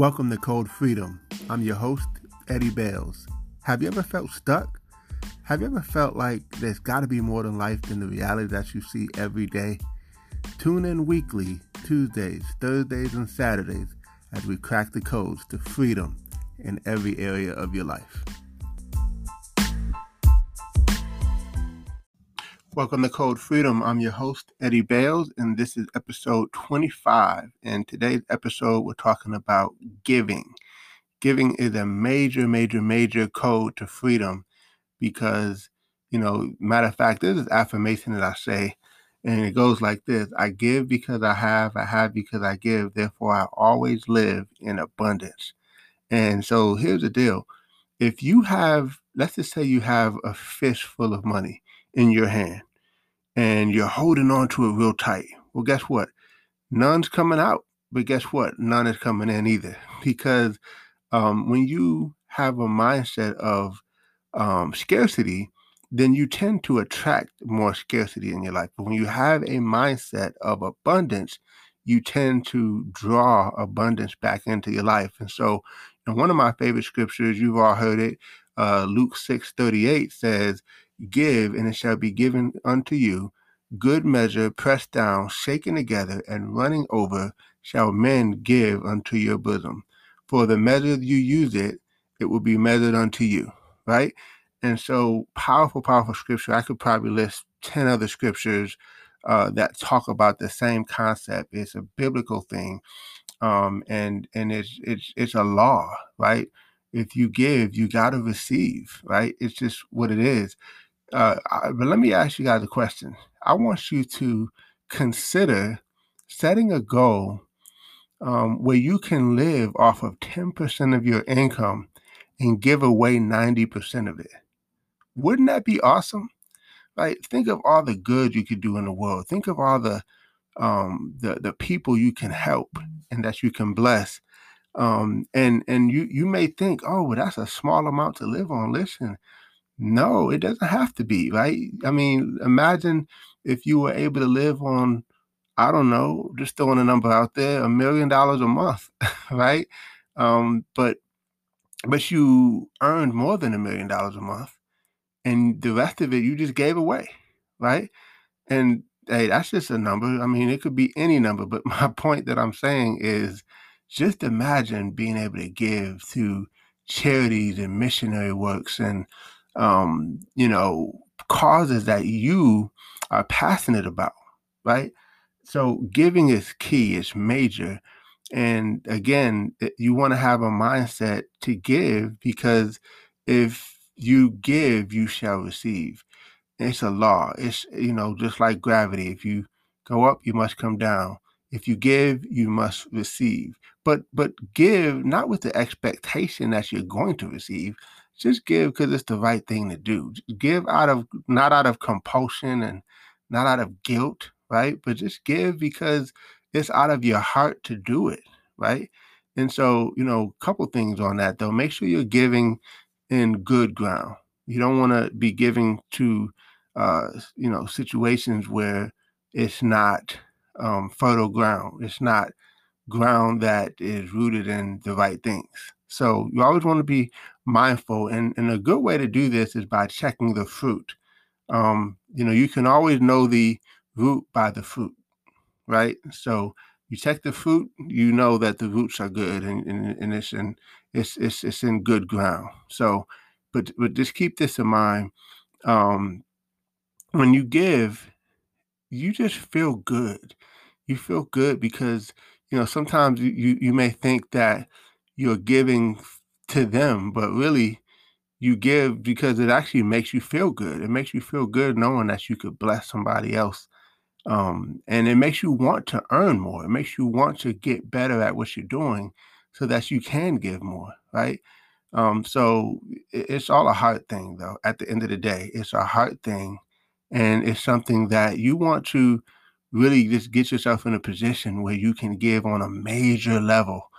Welcome to Code Freedom. I'm your host, Eddie Bales. Have you ever felt stuck? Have you ever felt like there's got to be more than life than the reality that you see every day? Tune in weekly, Tuesdays, Thursdays, and Saturdays as we crack the codes to freedom in every area of your life. Welcome to Code Freedom. I'm your host, Eddie Bales, and this is episode 25. And today's episode, we're talking about giving. Giving is a major, major, major code to freedom because, you know, matter of fact, this is affirmation that I say, and it goes like this I give because I have, I have because I give, therefore I always live in abundance. And so here's the deal if you have, let's just say you have a fist full of money in your hand and you're holding on to it real tight. Well, guess what? None's coming out, but guess what? None is coming in either. Because um, when you have a mindset of um, scarcity, then you tend to attract more scarcity in your life. But when you have a mindset of abundance, you tend to draw abundance back into your life. And so, you know, one of my favorite scriptures, you've all heard it, uh, Luke 6 38 says, Give, and it shall be given unto you. Good measure, pressed down, shaken together, and running over, shall men give unto your bosom. For the measure you use it, it will be measured unto you. Right? And so, powerful, powerful scripture. I could probably list 10 other scriptures uh, that talk about the same concept. It's a biblical thing. Um, and and it's it's it's a law, right? If you give, you got to receive, right? It's just what it is. Uh, but let me ask you guys a question. I want you to consider setting a goal um, where you can live off of 10% of your income and give away 90% of it. Wouldn't that be awesome? Right? Think of all the good you could do in the world. Think of all the um, the the people you can help and that you can bless. Um, and and you you may think, oh, well, that's a small amount to live on. Listen, no, it doesn't have to be, right? I mean, imagine if you were able to live on, I don't know, just throwing a number out there, a million dollars a month, right? Um, but but you earned more than a million dollars a month, and the rest of it you just gave away, right? And hey, that's just a number. I mean, it could be any number, but my point that I'm saying is just imagine being able to give to charities and missionary works and um, you know, causes that you are passionate about, right? So giving is key, it's major. And again, you want to have a mindset to give because if you give, you shall receive. It's a law. It's, you know, just like gravity. If you go up, you must come down. If you give, you must receive. But but give not with the expectation that you're going to receive, just give because it's the right thing to do. Give out of not out of compulsion and not out of guilt, right? But just give because it's out of your heart to do it, right? And so, you know, a couple things on that though. Make sure you're giving in good ground. You don't want to be giving to, uh, you know, situations where it's not um, fertile ground. It's not ground that is rooted in the right things. So you always want to be mindful. And, and a good way to do this is by checking the fruit. Um, you know, you can always know the root by the fruit, right? So you check the fruit, you know that the roots are good and, and, and it's in it's, it's it's in good ground. So but but just keep this in mind. Um when you give, you just feel good. You feel good because you know sometimes you you may think that you're giving to them, but really you give because it actually makes you feel good. It makes you feel good knowing that you could bless somebody else. Um, and it makes you want to earn more. It makes you want to get better at what you're doing so that you can give more, right? Um, so it's all a heart thing, though. At the end of the day, it's a heart thing, and it's something that you want to really just get yourself in a position where you can give on a major level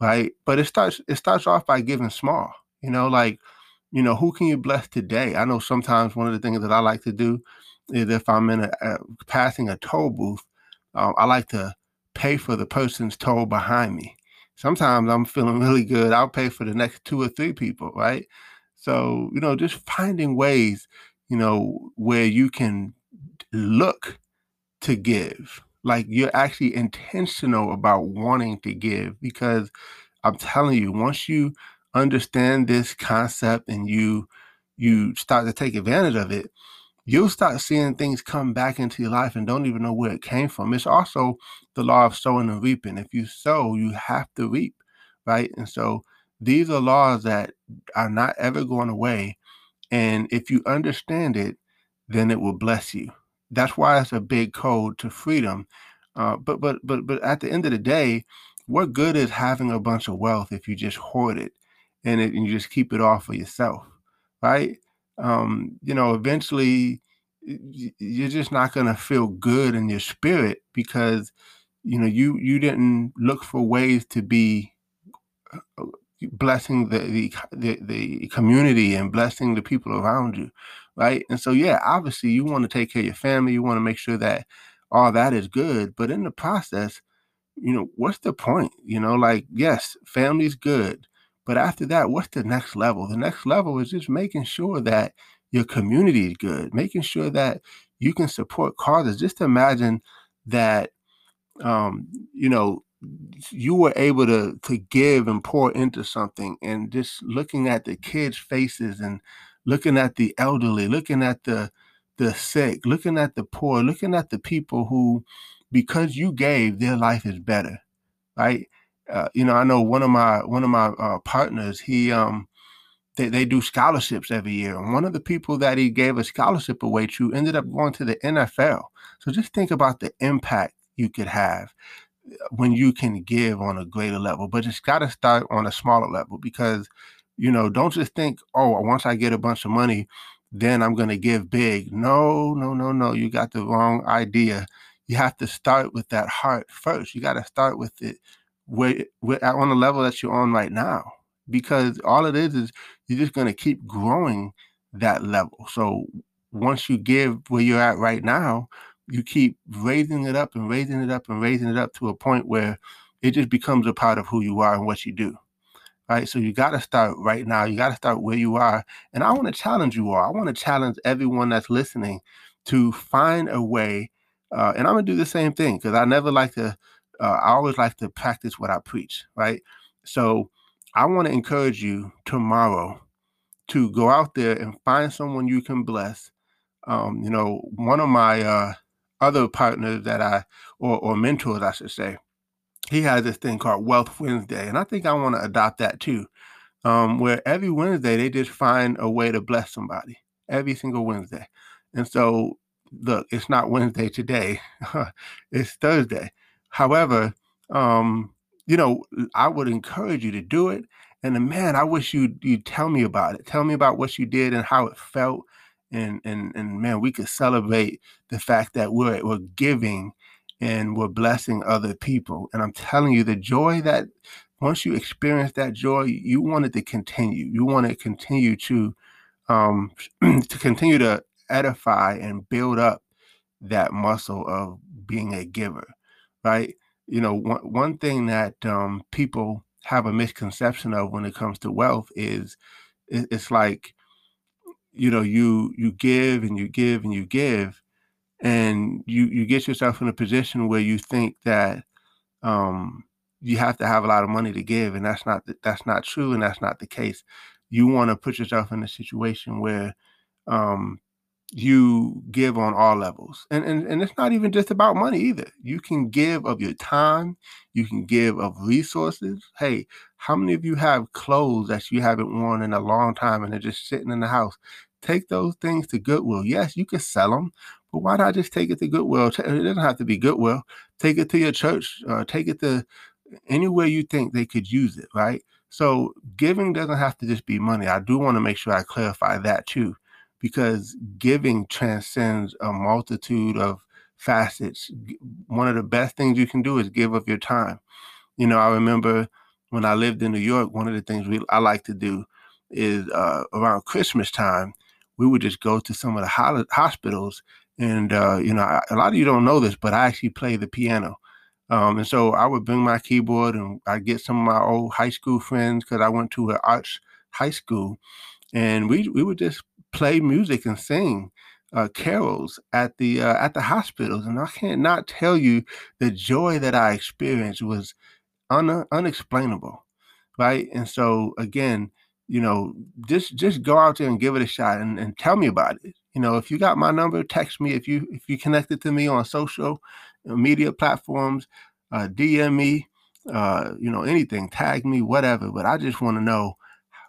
right? But it starts it starts off by giving small. You know, like you know, who can you bless today? I know sometimes one of the things that I like to do is if I'm in a, a passing a toll booth, um, I like to pay for the person's toll behind me. sometimes I'm feeling really good. I'll pay for the next two or three people, right? So, you know, just finding ways, you know, where you can look to give. Like you're actually intentional about wanting to give because I'm telling you, once you understand this concept and you you start to take advantage of it, you'll start seeing things come back into your life and don't even know where it came from. It's also the law of sowing and reaping. If you sow, you have to reap, right? And so these are laws that are not ever going away. And if you understand it, then it will bless you. That's why it's a big code to freedom. Uh, but but but but at the end of the day, what good is having a bunch of wealth if you just hoard it and, it, and you just keep it all for yourself, right? Um, you know, eventually you're just not going to feel good in your spirit because you know you you didn't look for ways to be uh, blessing the, the the the community and blessing the people around you right? And so yeah obviously you want to take care of your family you want to make sure that all that is good but in the process you know what's the point you know? Like yes family's good but after that what's the next level? The next level is just making sure that your community is good making sure that you can support causes. Just imagine that um you know you were able to to give and pour into something and just looking at the kids faces and looking at the elderly looking at the the sick looking at the poor looking at the people who because you gave their life is better right? Uh, you know i know one of my one of my uh, partners he um they, they do scholarships every year and one of the people that he gave a scholarship away to ended up going to the nfl so just think about the impact you could have when you can give on a greater level, but it's got to start on a smaller level because, you know, don't just think, oh, once I get a bunch of money, then I'm going to give big. No, no, no, no. You got the wrong idea. You have to start with that heart first. You got to start with it where, where on the level that you're on right now, because all it is is you're just going to keep growing that level. So once you give where you're at right now, you keep raising it up and raising it up and raising it up to a point where it just becomes a part of who you are and what you do. Right. So you got to start right now. You got to start where you are. And I want to challenge you all. I want to challenge everyone that's listening to find a way. Uh, and I'm going to do the same thing because I never like to, uh, I always like to practice what I preach. Right. So I want to encourage you tomorrow to go out there and find someone you can bless. Um, you know, one of my, uh, other partners that I or or mentors, I should say, he has this thing called Wealth Wednesday, and I think I want to adopt that too. Um, where every Wednesday they just find a way to bless somebody every single Wednesday. And so, look, it's not Wednesday today; it's Thursday. However, um, you know, I would encourage you to do it. And man, I wish you you tell me about it. Tell me about what you did and how it felt and and and man, we could celebrate the fact that we're we're giving and we're blessing other people. And I'm telling you, the joy that once you experience that joy, you want it to continue. You want to continue to um, to continue to edify and build up that muscle of being a giver, right? You know, one one thing that um, people have a misconception of when it comes to wealth is it's like you know you you give and you give and you give and you you get yourself in a position where you think that um you have to have a lot of money to give and that's not that's not true and that's not the case. You want to put yourself in a situation where um you give on all levels and, and and it's not even just about money either. You can give of your time you can give of resources. Hey how many of you have clothes that you haven't worn in a long time and they're just sitting in the house take those things to goodwill. Yes you can sell them but why not just take it to goodwill? It doesn't have to be goodwill. Take it to your church uh, take it to anywhere you think they could use it right? So giving doesn't have to just be money. I do want to make sure i clarify that too because giving transcends a multitude of facets. One of the best things you can do is give of your time. You know, I remember when I lived in New York, one of the things we, I like to do is uh, around Christmas time, we would just go to some of the hospitals. And, uh, you know, a lot of you don't know this, but I actually play the piano. Um, and so I would bring my keyboard and I get some of my old high school friends because I went to an arts high school, and we we would just play music and sing uh, carols at the uh, at the hospitals, and I can't not tell you the joy that I experienced was un- unexplainable, right? And so again, you know, just just go out there and give it a shot and, and tell me about it. You know, if you got my number, text me. If you if you connected to me on social uh, media platforms, uh, DM me, uh, you know, anything, tag me, whatever. But I just want to know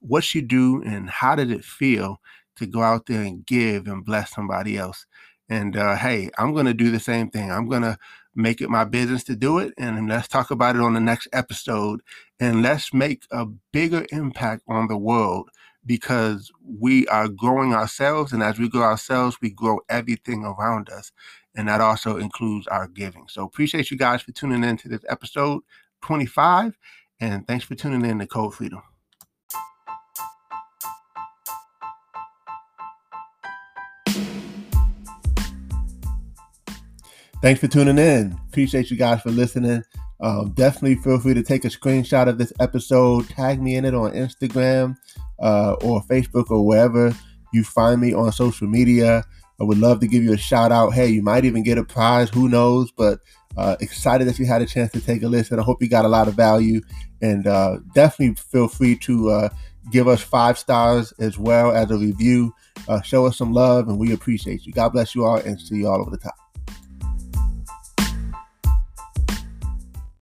what you do and how did it feel to go out there and give and bless somebody else. And uh, hey, I'm to do the same thing. I'm to make it my business to do it. And let's talk about it on the next episode. And let's make a bigger impact on the world because we are growing ourselves. And as we grow ourselves, we grow everything around us. And that also includes our giving. So appreciate you guys for tuning in to this episode 25. And thanks for tuning in to Code Freedom. Thanks for tuning in. Appreciate you guys for listening. Um, definitely feel free to take a screenshot of this episode, tag me in it on Instagram uh, or Facebook or wherever you find me on social media. I would love to give you a shout out. Hey, you might even get a prize. Who knows? But uh, excited that you had a chance to take a listen. I hope you got a lot of value. And uh, definitely feel free to uh, give us five stars as well as a review. Uh, show us some love, and we appreciate you. God bless you all, and see you all over the top.